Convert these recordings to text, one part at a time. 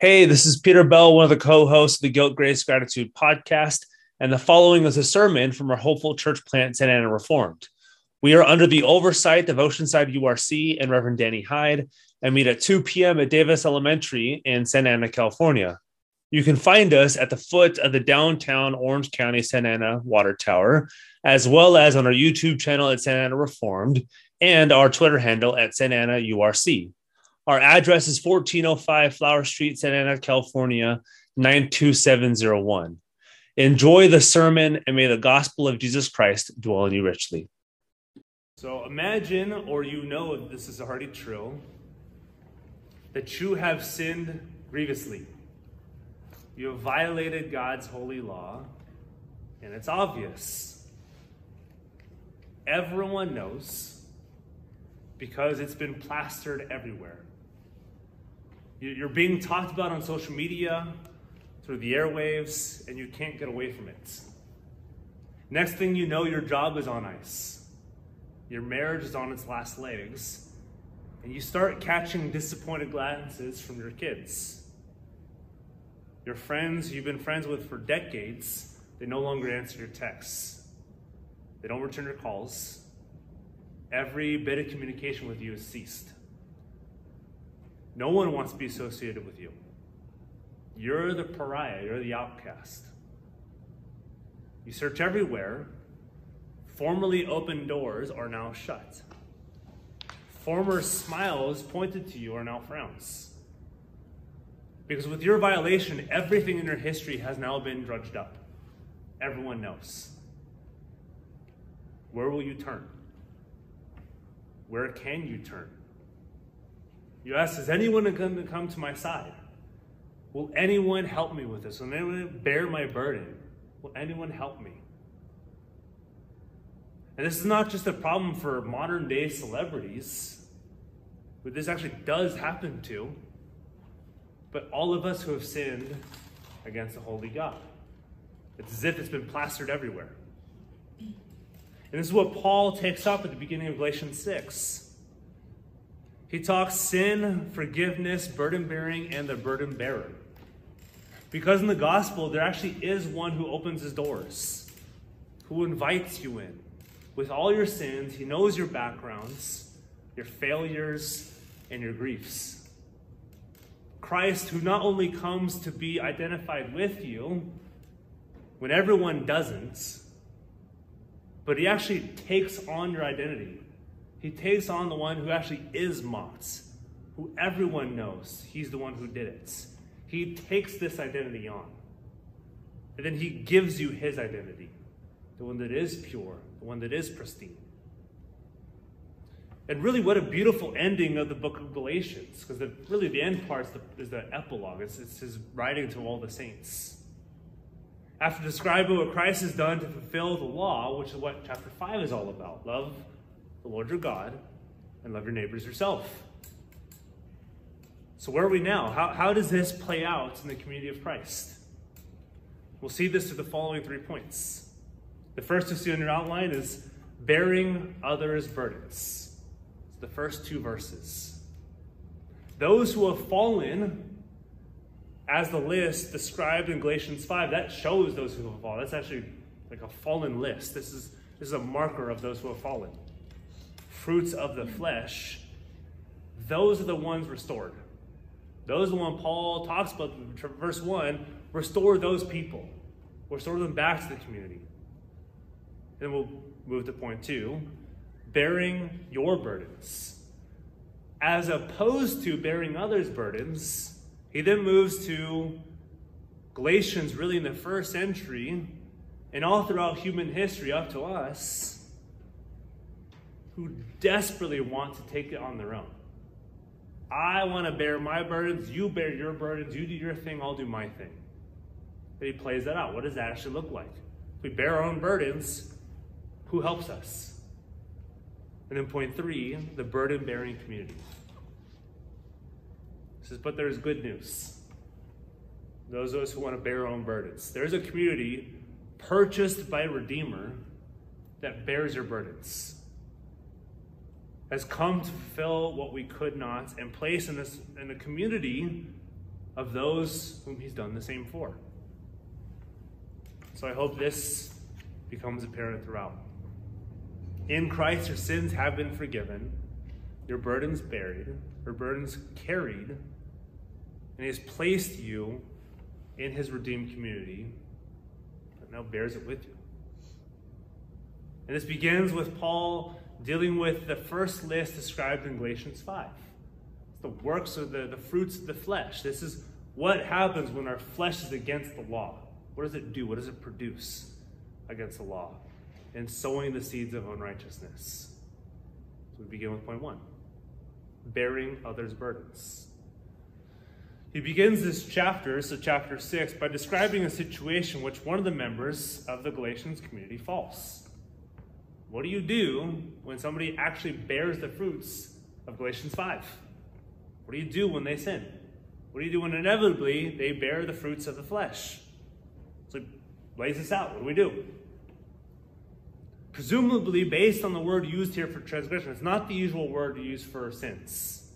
Hey, this is Peter Bell, one of the co hosts of the Guilt, Grace, Gratitude podcast. And the following is a sermon from our hopeful church plant, Santa Ana Reformed. We are under the oversight of Oceanside URC and Reverend Danny Hyde and meet at 2 p.m. at Davis Elementary in Santa Ana, California. You can find us at the foot of the downtown Orange County Santa Ana Water Tower, as well as on our YouTube channel at Santa Ana Reformed and our Twitter handle at Santa Ana URC. Our address is 1405 Flower Street, Santa Ana, California, 92701. Enjoy the sermon and may the gospel of Jesus Christ dwell in you richly. So imagine, or you know this is already true, that you have sinned grievously. You have violated God's holy law, and it's obvious. Everyone knows because it's been plastered everywhere. You're being talked about on social media, through the airwaves, and you can't get away from it. Next thing you know, your job is on ice. Your marriage is on its last legs. And you start catching disappointed glances from your kids. Your friends you've been friends with for decades, they no longer answer your texts. They don't return your calls. Every bit of communication with you has ceased. No one wants to be associated with you. You're the pariah, you're the outcast. You search everywhere. Formerly open doors are now shut. Former smiles pointed to you are now frowns. Because with your violation, everything in your history has now been drudged up. Everyone knows. Where will you turn? Where can you turn? You ask, is anyone going to come to my side? Will anyone help me with this? Will anyone bear my burden? Will anyone help me? And this is not just a problem for modern day celebrities, but this actually does happen to, but all of us who have sinned against the holy God. It's as if it's been plastered everywhere. And this is what Paul takes up at the beginning of Galatians 6. He talks sin, forgiveness, burden bearing, and the burden bearer. Because in the gospel, there actually is one who opens his doors, who invites you in. With all your sins, he knows your backgrounds, your failures, and your griefs. Christ, who not only comes to be identified with you when everyone doesn't, but he actually takes on your identity he takes on the one who actually is mocked, who everyone knows he's the one who did it. He takes this identity on. And then he gives you his identity, the one that is pure, the one that is pristine. And really, what a beautiful ending of the book of Galatians, because really the end part is the, is the epilogue. It's, it's his writing to all the saints. After describing what Christ has done to fulfill the law, which is what chapter 5 is all about love the Lord your God, and love your neighbors yourself. So, where are we now? How, how does this play out in the community of Christ? We'll see this through the following three points. The first to see on your outline is bearing others' burdens. It's the first two verses. Those who have fallen, as the list described in Galatians 5, that shows those who have fallen. That's actually like a fallen list. This is, this is a marker of those who have fallen fruits of the flesh, those are the ones restored. Those are the one Paul talks about, verse 1, restore those people. Restore them back to the community. Then we'll move to point two, bearing your burdens. As opposed to bearing others' burdens, he then moves to Galatians, really in the first century, and all throughout human history up to us who desperately want to take it on their own. I want to bear my burdens, you bear your burdens, you do your thing, I'll do my thing. And he plays that out. What does that actually look like? If we bear our own burdens, who helps us? And then point three, the burden bearing community. He says, but there's good news. Those of us who want to bear our own burdens. There's a community purchased by Redeemer that bears your burdens has come to fill what we could not and place in this in the community of those whom he's done the same for. So I hope this becomes apparent throughout. In Christ, your sins have been forgiven, your burdens buried, your burdens carried, and he has placed you in his redeemed community that now bears it with you. And this begins with Paul dealing with the first list described in Galatians 5. It's the works of the, the fruits of the flesh. This is what happens when our flesh is against the law. What does it do? What does it produce against the law? And sowing the seeds of unrighteousness. So we begin with point one bearing others' burdens. He begins this chapter, so chapter 6, by describing a situation which one of the members of the Galatians community falls. What do you do when somebody actually bears the fruits of Galatians 5? What do you do when they sin? What do you do when inevitably they bear the fruits of the flesh? So lays this out. What do we do? Presumably, based on the word used here for transgression, it's not the usual word used for sins.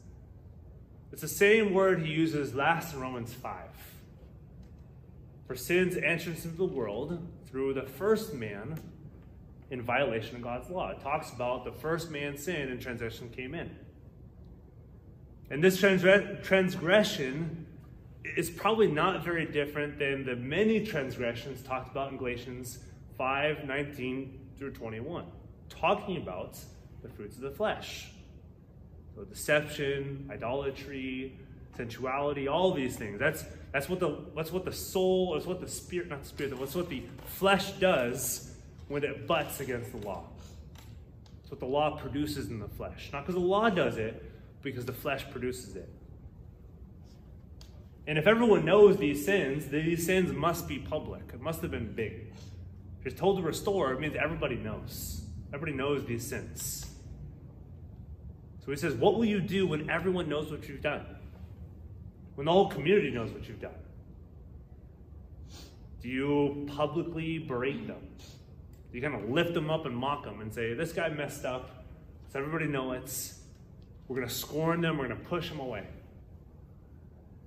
It's the same word he uses last in Romans 5. For sin's entrance into the world through the first man in violation of God's law. It talks about the first man sin and transgression came in. And this transgression is probably not very different than the many transgressions talked about in Galatians 5 19 through 21, talking about the fruits of the flesh. So deception, idolatry, sensuality, all these things. That's that's what the that's what the soul, that's what the spirit, not spirit, that's what the flesh does when it butts against the law. It's what the law produces in the flesh. Not because the law does it, because the flesh produces it. And if everyone knows these sins, these sins must be public. It must have been big. If you're told to restore, it means everybody knows. Everybody knows these sins. So he says, What will you do when everyone knows what you've done? When the whole community knows what you've done? Do you publicly berate them? You kind of lift them up and mock them and say, This guy messed up, so everybody know it. We're going to scorn them, we're going to push them away.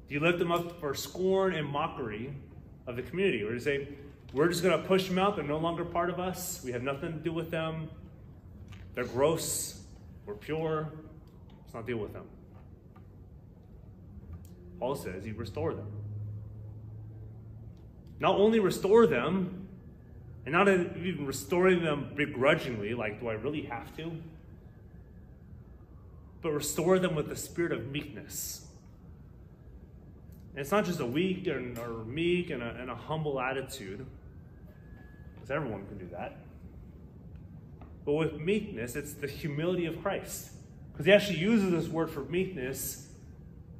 Do you lift them up for scorn and mockery of the community? Or do you say, we're just going to push them out. They're no longer part of us. We have nothing to do with them. They're gross. We're pure. Let's not deal with them. Paul says you restore them. Not only restore them, and not even restoring them begrudgingly, like, do I really have to? But restore them with the spirit of meekness and it's not just a weak and, or meek and a, and a humble attitude, because everyone can do that. But with meekness, it's the humility of Christ. Because he actually uses this word for meekness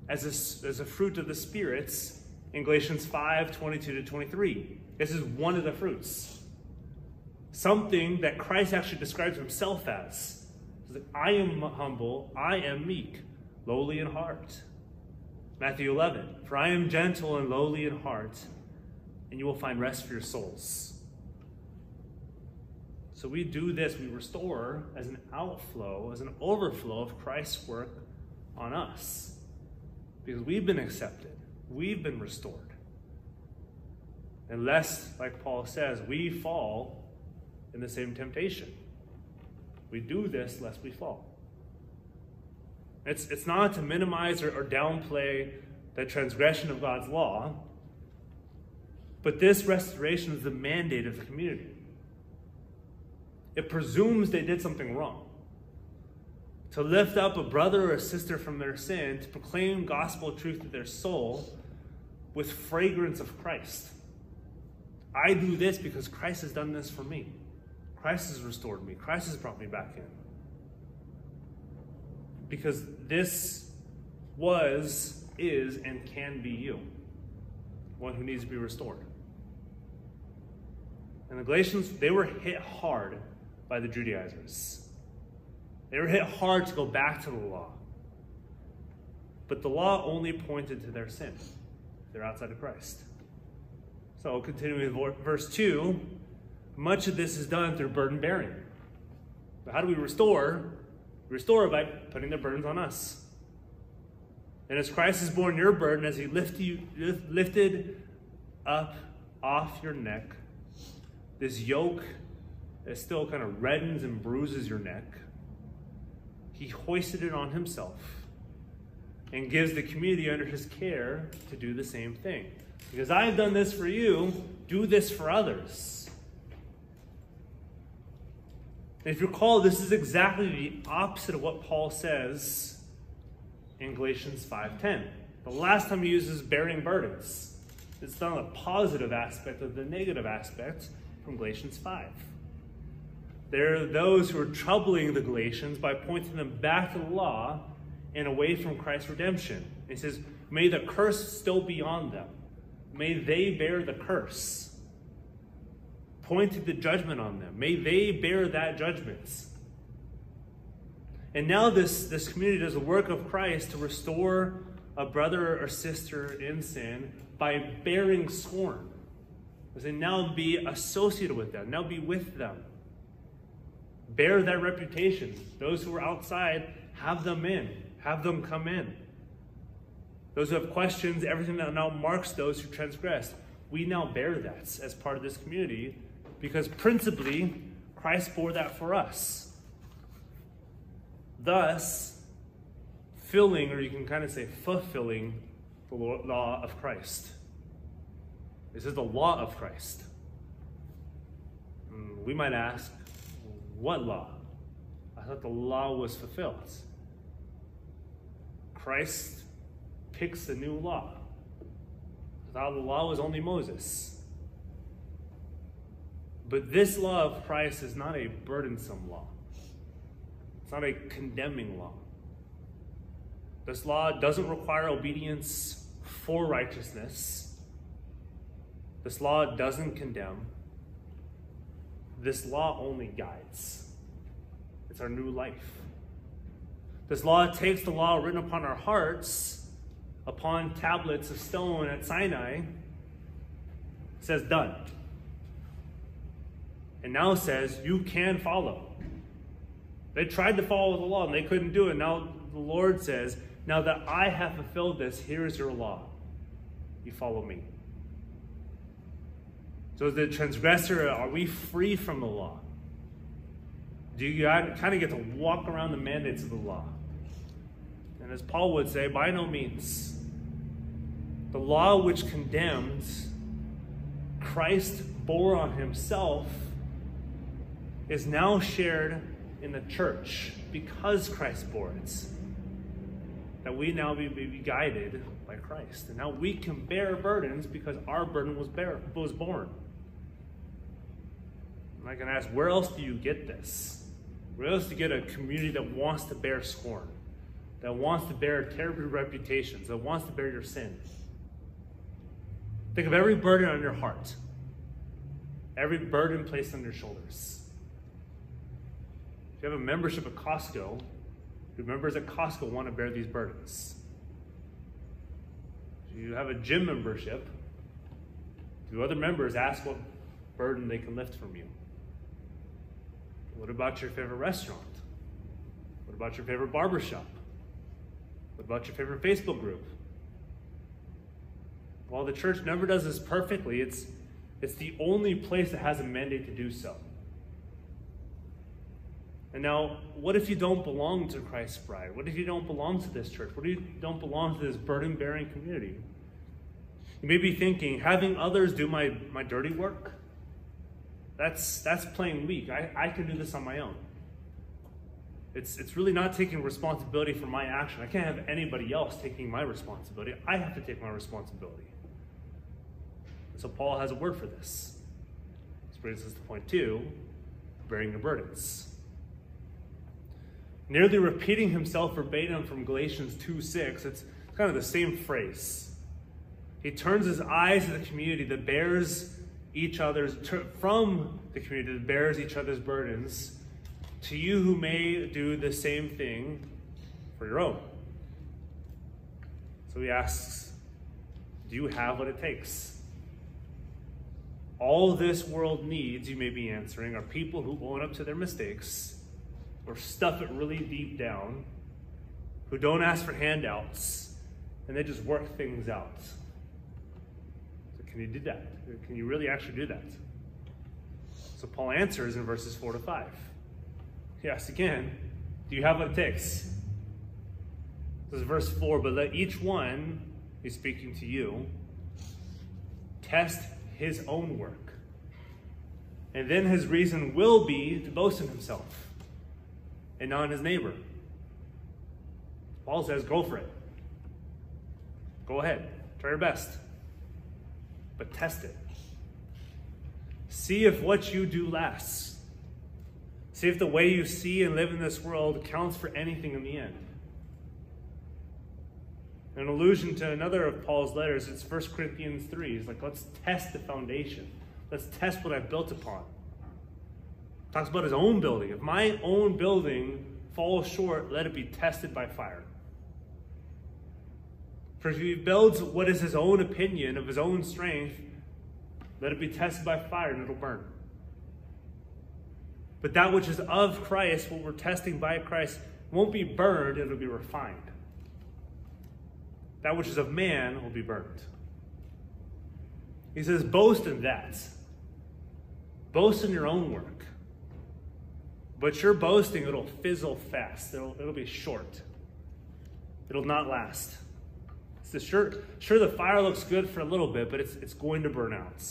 as a, as a fruit of the spirits in Galatians 5 22 to 23. This is one of the fruits. Something that Christ actually describes himself as. I am humble, I am meek, lowly in heart. Matthew 11, for I am gentle and lowly in heart, and you will find rest for your souls. So we do this, we restore as an outflow, as an overflow of Christ's work on us. Because we've been accepted, we've been restored. Unless, like Paul says, we fall in the same temptation. We do this lest we fall. It's, it's not to minimize or, or downplay the transgression of God's law, but this restoration is the mandate of the community. It presumes they did something wrong. To lift up a brother or a sister from their sin, to proclaim gospel truth to their soul with fragrance of Christ. I do this because Christ has done this for me. Christ has restored me. Christ has brought me back in because this was, is, and can be you, one who needs to be restored. And the Galatians, they were hit hard by the Judaizers. They were hit hard to go back to the law. But the law only pointed to their sin. They're outside of Christ. So, continuing with verse 2, much of this is done through burden bearing. But how do we restore? restore by putting their burdens on us. And as Christ has borne your burden, as he lift you, lifted up off your neck, this yoke that still kind of reddens and bruises your neck, he hoisted it on himself and gives the community under his care to do the same thing. Because I have done this for you, do this for others. If you recall, this is exactly the opposite of what Paul says in Galatians 5:10. The last time he uses bearing burdens. It's not a positive aspect of the negative aspect from Galatians 5. There are those who are troubling the Galatians by pointing them back to the law and away from Christ's redemption. He says, May the curse still be on them. May they bear the curse pointed the judgment on them. May they bear that judgment. And now this, this community does the work of Christ to restore a brother or sister in sin by bearing scorn. As they now be associated with them, now be with them. Bear that reputation. Those who are outside, have them in. Have them come in. Those who have questions, everything that now marks those who transgress, we now bear that as part of this community because principally, Christ bore that for us. Thus, filling, or you can kind of say fulfilling, the law of Christ. This is the law of Christ. Hmm, we might ask, what law? I thought the law was fulfilled. Christ picks a new law. I thought the law was only Moses. But this law of Christ is not a burdensome law. It's not a condemning law. This law doesn't require obedience for righteousness. This law doesn't condemn. This law only guides. It's our new life. This law takes the law written upon our hearts, upon tablets of stone at Sinai, says, done and now says you can follow. They tried to follow the law and they couldn't do it. Now the Lord says, Now that I have fulfilled this, here is your law. You follow me. So, the transgressor, are we free from the law? Do you kind of get to walk around the mandates of the law? And as Paul would say, by no means. The law which condemns, Christ bore on himself is now shared in the church because Christ bore it. That we now be, be guided by Christ. And now we can bear burdens because our burden was, bear, was borne. And I can ask, where else do you get this? Where else do you get a community that wants to bear scorn? That wants to bear terrible reputations? That wants to bear your sin? Think of every burden on your heart. Every burden placed on your shoulders you have a membership at Costco, the members at Costco want to bear these burdens. If you have a gym membership, do other members ask what burden they can lift from you? What about your favorite restaurant? What about your favorite barbershop? What about your favorite Facebook group? While the church never does this perfectly, it's, it's the only place that has a mandate to do so. And now, what if you don't belong to Christ's bride? What if you don't belong to this church? What if you don't belong to this burden bearing community? You may be thinking, having others do my, my dirty work? That's, that's playing weak. I, I can do this on my own. It's, it's really not taking responsibility for my action. I can't have anybody else taking my responsibility. I have to take my responsibility. And so Paul has a word for this. This brings us to point two bearing your burdens nearly repeating himself verbatim from Galatians 2 6. It's kind of the same phrase. He turns his eyes to the community that bears each other's, from the community that bears each other's burdens, to you who may do the same thing for your own. So he asks, Do you have what it takes? All this world needs, you may be answering, are people who own up to their mistakes or stuff it really deep down, who don't ask for handouts, and they just work things out. So, can you do that? Can you really actually do that? So, Paul answers in verses 4 to 5. He asks again, Do you have what it takes? This is verse 4 But let each one, he's speaking to you, test his own work. And then his reason will be to boast in himself and not in his neighbor. Paul says, Go for it. Go ahead. Try your best. But test it. See if what you do lasts. See if the way you see and live in this world counts for anything in the end. An allusion to another of Paul's letters, it's 1 Corinthians 3. He's like, let's test the foundation. Let's test what I've built upon. Talks about his own building. If my own building falls short, let it be tested by fire. For if he builds what is his own opinion of his own strength, let it be tested by fire and it'll burn. But that which is of Christ, what we're testing by Christ, won't be burned, it'll be refined. That which is of man will be burned. He says, boast in that. Boast in your own work. But your boasting, it'll fizzle fast. It'll, it'll be short. It'll not last. Sure, sure the fire looks good for a little bit, but it's, it's going to burn out.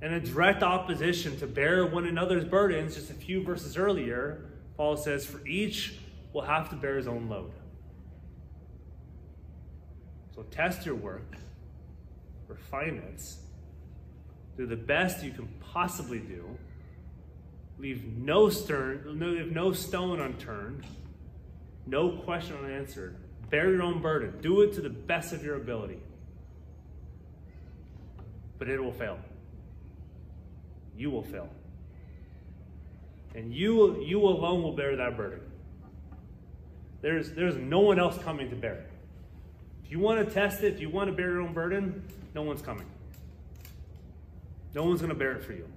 In a direct opposition to bear one another's burdens, just a few verses earlier, Paul says, For each will have to bear his own load. So test your work, refine it, do the best you can possibly do, leave no stern, leave no stone unturned, no question unanswered, Bear your own burden. Do it to the best of your ability. But it will fail. You will fail. And you, you alone will bear that burden. There's, there's no one else coming to bear it. If you want to test it, if you want to bear your own burden, no one's coming. No one's going to bear it for you.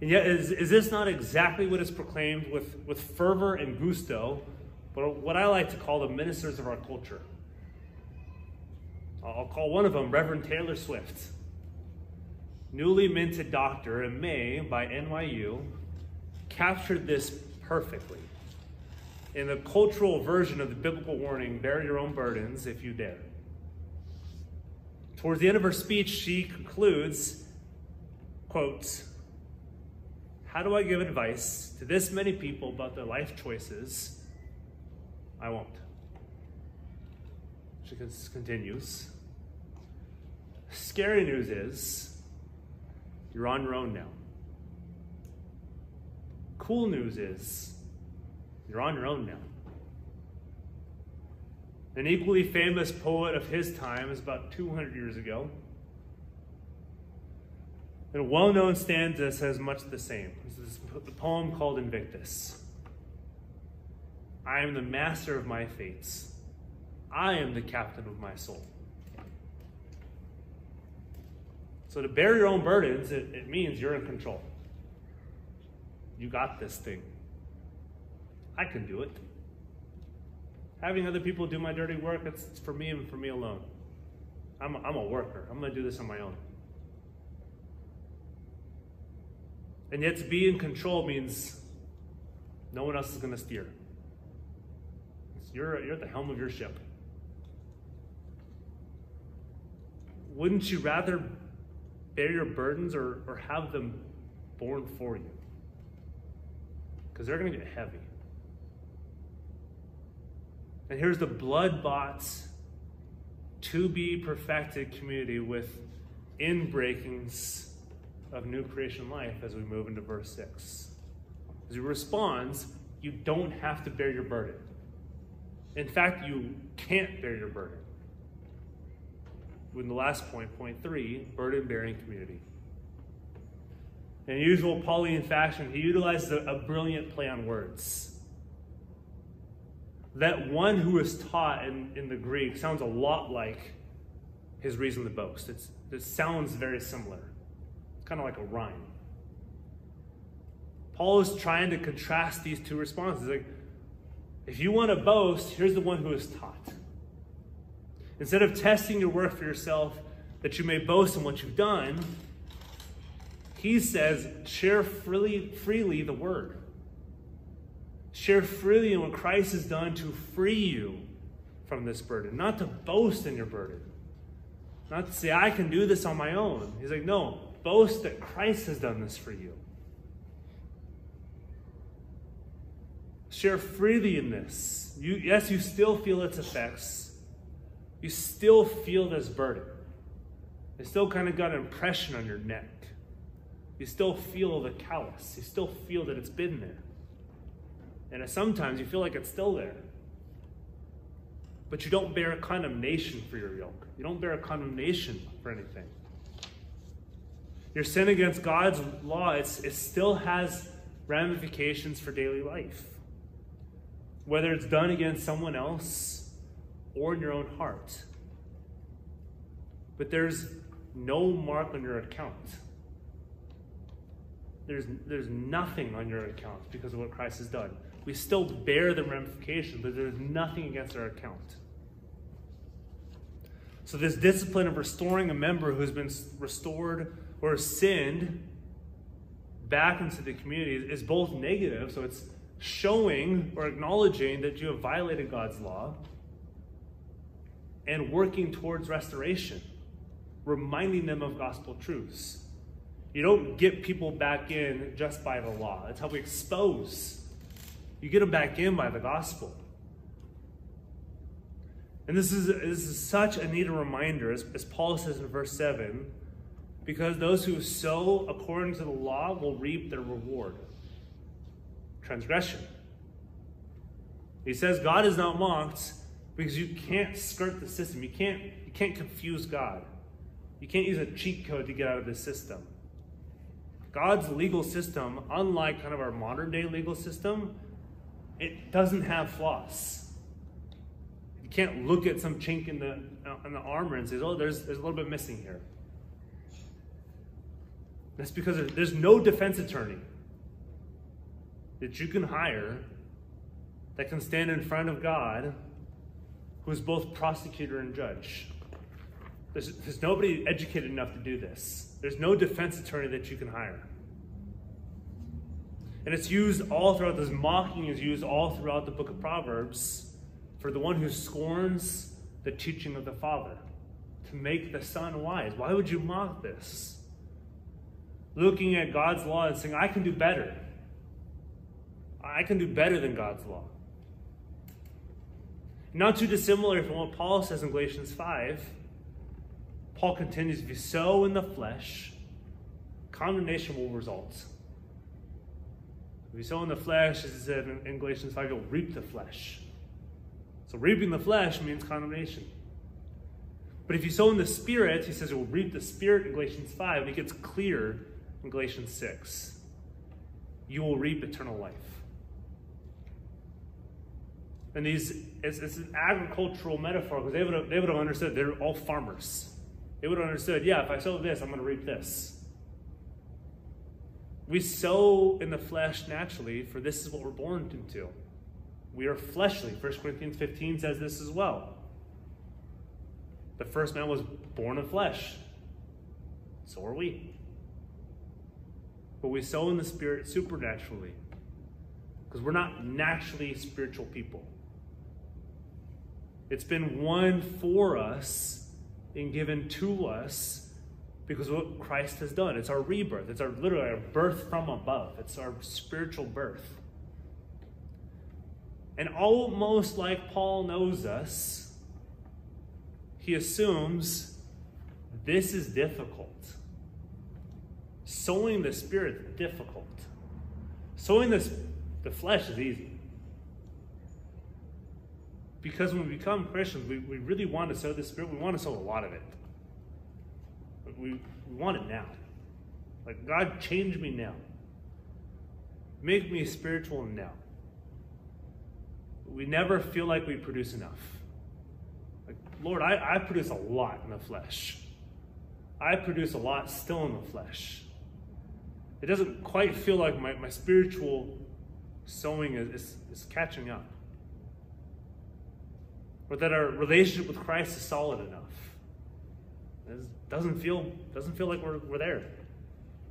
And yet, is, is this not exactly what is proclaimed with, with fervor and gusto but what I like to call the ministers of our culture. I'll call one of them Reverend Taylor Swift. Newly minted doctor in May by NYU captured this perfectly in the cultural version of the biblical warning bear your own burdens if you dare. Towards the end of her speech, she concludes, quote, How do I give advice to this many people about their life choices I won't. She continues. Scary news is you're on your own now. Cool news is you're on your own now. An equally famous poet of his time is about 200 years ago. And a well known stanza says much the same. This is the poem called Invictus. I am the master of my fates. I am the captain of my soul. So to bear your own burdens, it, it means you're in control. You got this thing. I can do it. Having other people do my dirty work, it's, it's for me and for me alone. I'm a, I'm a worker. I'm going to do this on my own. And yet to be in control means no one else is going to steer. You're, you're at the helm of your ship. Wouldn't you rather bear your burdens or, or have them borne for you? Because they're going to get heavy. And here's the blood bought, to be perfected community with inbreakings of new creation life as we move into verse 6. As he responds, you don't have to bear your burden. In fact, you can't bear your burden. In the last point, point three, burden bearing community. In usual Pauline fashion, he utilizes a, a brilliant play on words. That one who is taught in, in the Greek sounds a lot like his reason to boast. It's, it sounds very similar. Kind of like a rhyme. Paul is trying to contrast these two responses. Like, If you want to boast, here's the one who is taught. Instead of testing your work for yourself that you may boast in what you've done, he says, share freely, freely the word. Share freely in what Christ has done to free you from this burden, not to boast in your burden. Not to say, I can do this on my own. He's like, no, boast that Christ has done this for you. Share freely in this. You, yes, you still feel its effects. You still feel this burden. It still kind of got an impression on your neck. You still feel the callus. You still feel that it's been there. And sometimes you feel like it's still there. But you don't bear a condemnation for your yoke. You don't bear a condemnation for anything. Your sin against God's law, it still has ramifications for daily life. Whether it's done against someone else or in your own heart. But there's no mark on your account. There's, there's nothing on your account because of what Christ has done. We still bear the ramifications, but there's nothing against our account. So, this discipline of restoring a member who's been restored or sinned back into the community is both negative, so it's showing or acknowledging that you have violated God's law, and working towards restoration, reminding them of gospel truths. You don't get people back in just by the law. That's how we expose. You get them back in by the gospel. And this is, this is such a needed reminder, as, as Paul says in verse 7 because those who sow according to the law will reap their reward transgression. He says God is not mocked because you can't skirt the system. You can't, you can't confuse God. You can't use a cheat code to get out of this system. God's legal system, unlike kind of our modern day legal system, it doesn't have flaws. You can't look at some chink in the, in the armor and say, oh, there's, there's a little bit missing here. That's because there's no defense attorney that you can hire that can stand in front of God who is both prosecutor and judge. There's, there's nobody educated enough to do this. There's no defense attorney that you can hire. And it's used all throughout, this mocking is used all throughout the book of Proverbs for the one who scorns the teaching of the Father, to make the Son wise. Why would you mock this? Looking at God's law and saying, I can do better. I can do better than God's law. Not too dissimilar from what Paul says in Galatians 5. Paul continues, if you sow in the flesh, condemnation will result. If you sow in the flesh, as it said in Galatians 5, you'll reap the flesh. So reaping the flesh means condemnation. But if you sow in the spirit, he says you'll reap the spirit in Galatians 5, and it gets clear in Galatians 6. You will reap eternal life. And these, it's, it's an agricultural metaphor because they would, have, they would have understood they're all farmers. They would have understood, yeah, if I sow this, I'm going to reap this. We sow in the flesh naturally, for this is what we're born into. We are fleshly. 1 Corinthians 15 says this as well. The first man was born of flesh. So are we. But we sow in the spirit supernaturally. Because we're not naturally spiritual people. It's been won for us and given to us because what Christ has done. It's our rebirth. It's our literally our birth from above. It's our spiritual birth. And almost like Paul knows us, he assumes this is difficult. Sowing the spirit is difficult. Sowing this, the flesh is easy. Because when we become Christians, we, we really want to sow the spirit. We want to sow a lot of it we, we want it now. Like, God, change me now. Make me spiritual now. We never feel like we produce enough. Like, Lord, I, I produce a lot in the flesh. I produce a lot still in the flesh. It doesn't quite feel like my, my spiritual sowing is, is, is catching up. or that our relationship with Christ is solid enough. It doesn't feel doesn't feel like we're, we're there,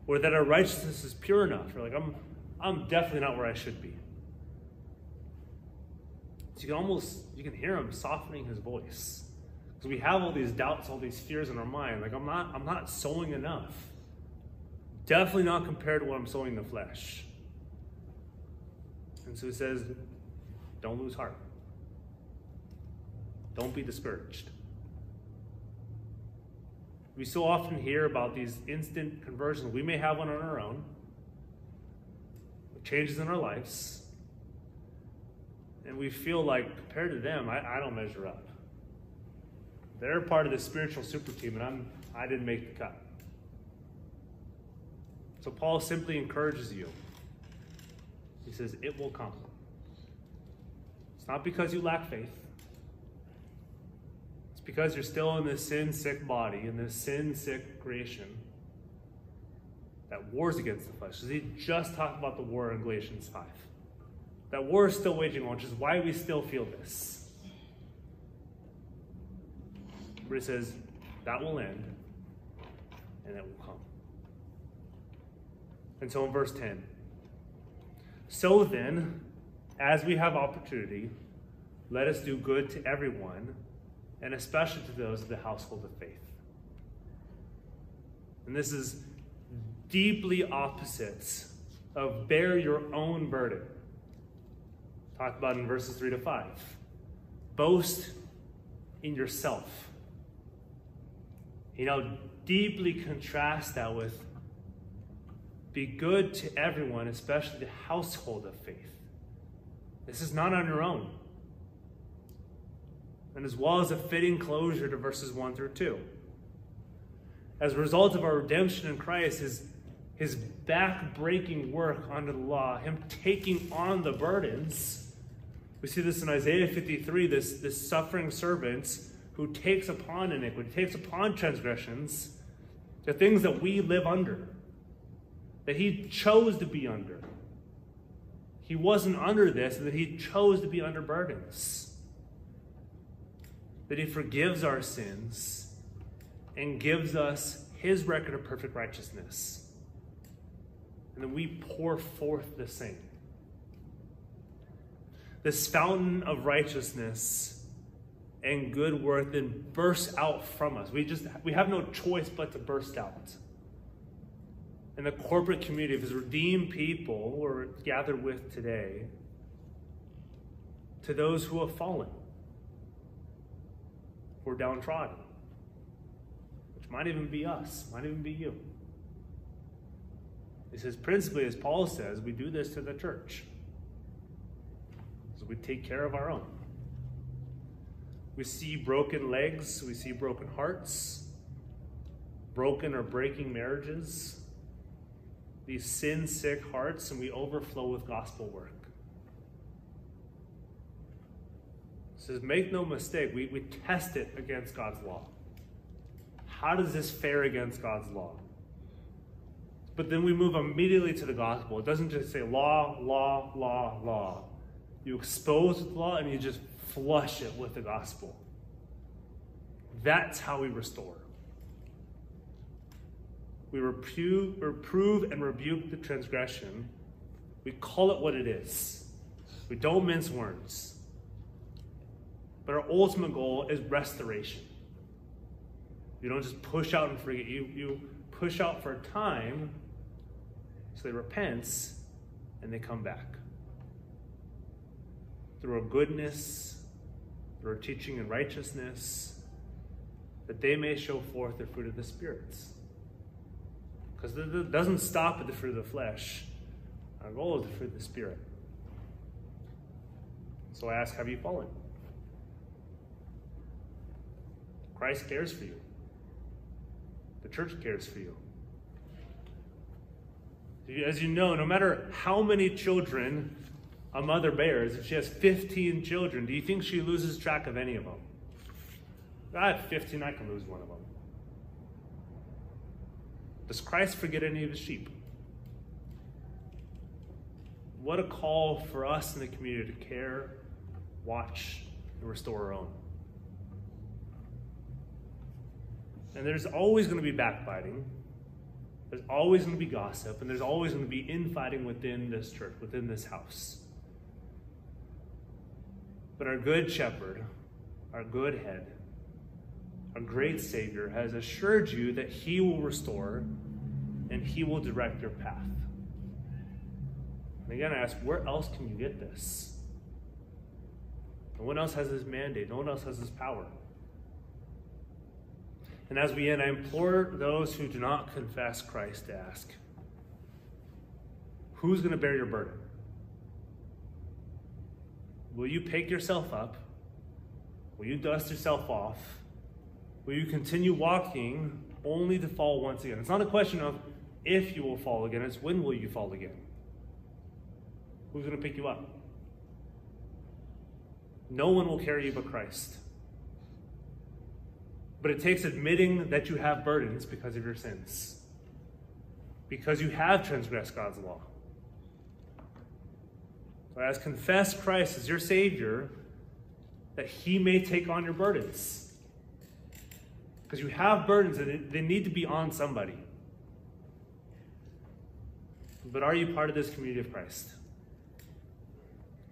or that our righteousness is pure enough. You're like I'm I'm definitely not where I should be. So you can almost you can hear him softening his voice. Because we have all these doubts, all these fears in our mind. Like I'm not I'm not sowing enough. Definitely not compared to what I'm sowing in the flesh. And so he says, don't lose heart. Don't be discouraged. We so often hear about these instant conversions we may have one on our own, changes in our lives, and we feel like compared to them, I, I don't measure up. They're part of the spiritual super team, and I'm I didn't make the cut. So Paul simply encourages you. He says, It will come. It's not because you lack faith. It's because you're still in this sin sick body, in this sin sick creation that wars against the flesh. Because he just talked about the war in Galatians 5. That is still waging on, which is why we still feel this. But he says, that will end, and it will come. And so in verse 10, so then, as we have opportunity, let us do good to everyone, and especially to those of the household of faith. And this is deeply opposite of bear your own burden. Talked about in verses 3 to 5. Boast in yourself. You know, deeply contrast that with be good to everyone, especially the household of faith. This is not on your own. And as well as a fitting closure to verses 1 through 2. As a result of our redemption in Christ, his, his back breaking work under the law, him taking on the burdens, we see this in Isaiah 53 this, this suffering servant who takes upon iniquity, takes upon transgressions, the things that we live under that he chose to be under. He wasn't under this, and that he chose to be under burdens. That he forgives our sins and gives us his record of perfect righteousness. And then we pour forth the same. This fountain of righteousness and good work then bursts out from us. We just we have no choice but to burst out And the corporate community of his redeemed people who are gathered with today to those who have fallen, who are downtrodden, which might even be us, might even be you. He says, principally, as Paul says, we do this to the church. We take care of our own. We see broken legs, we see broken hearts, broken or breaking marriages, these sin sick hearts and we overflow with gospel work. It says, make no mistake, we, we test it against God's law. How does this fare against God's law? But then we move immediately to the gospel. It doesn't just say law, law, law, law. You expose the law and you just flush it with the gospel. That's how we restore. We reprove, reprove and rebuke the transgression. We call it what it is. We don't mince words. But our ultimate goal is restoration. You don't just push out and forget. You, you push out for a time so they repent and they come back. Through a goodness, through a teaching and righteousness, that they may show forth the fruit of the spirits. Because it doesn't stop at the fruit of the flesh. Our goal is the fruit of the Spirit. So I ask, have you fallen? Christ cares for you. The church cares for you. As you know, no matter how many children a mother bears, if she has 15 children, do you think she loses track of any of them? I have 15, I can lose one of them. Does Christ forget any of his sheep? What a call for us in the community to care, watch, and restore our own. And there's always going to be backbiting. There's always going to be gossip, and there's always going to be infighting within this church, within this house. But our good shepherd, our good head, our great Savior has assured you that he will restore and he will direct your path. And again, I ask, where else can you get this? No one else has this mandate, no one else has this power. And as we end, I implore those who do not confess Christ to ask, who's going to bear your burden? Will you pick yourself up? Will you dust yourself off? Will you continue walking only to fall once again? It's not a question of if you will fall again, it's when will you fall again? Who's going to pick you up? No one will carry you but Christ. But it takes admitting that you have burdens because of your sins, because you have transgressed God's law. So, as confess Christ as your Savior, that He may take on your burdens. Because you have burdens and they need to be on somebody. But are you part of this community of Christ?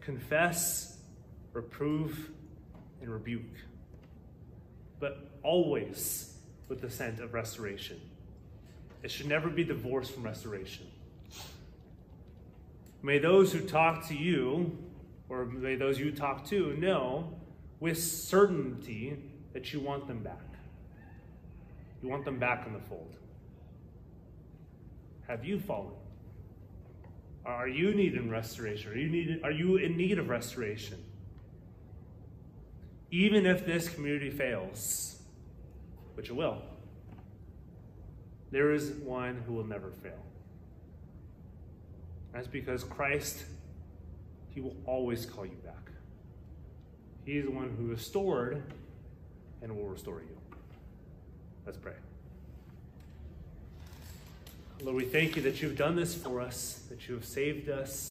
Confess, reprove, and rebuke. But always with the scent of restoration. It should never be divorced from restoration. May those who talk to you, or may those you talk to, know with certainty that you want them back. You want them back in the fold. Have you fallen? Are you needing restoration? Are you, needed, are you in need of restoration? Even if this community fails, which it will, there is one who will never fail. That's because Christ, He will always call you back. He is the one who restored and will restore you. Let's pray. Lord, we thank you that you've done this for us, that you have saved us.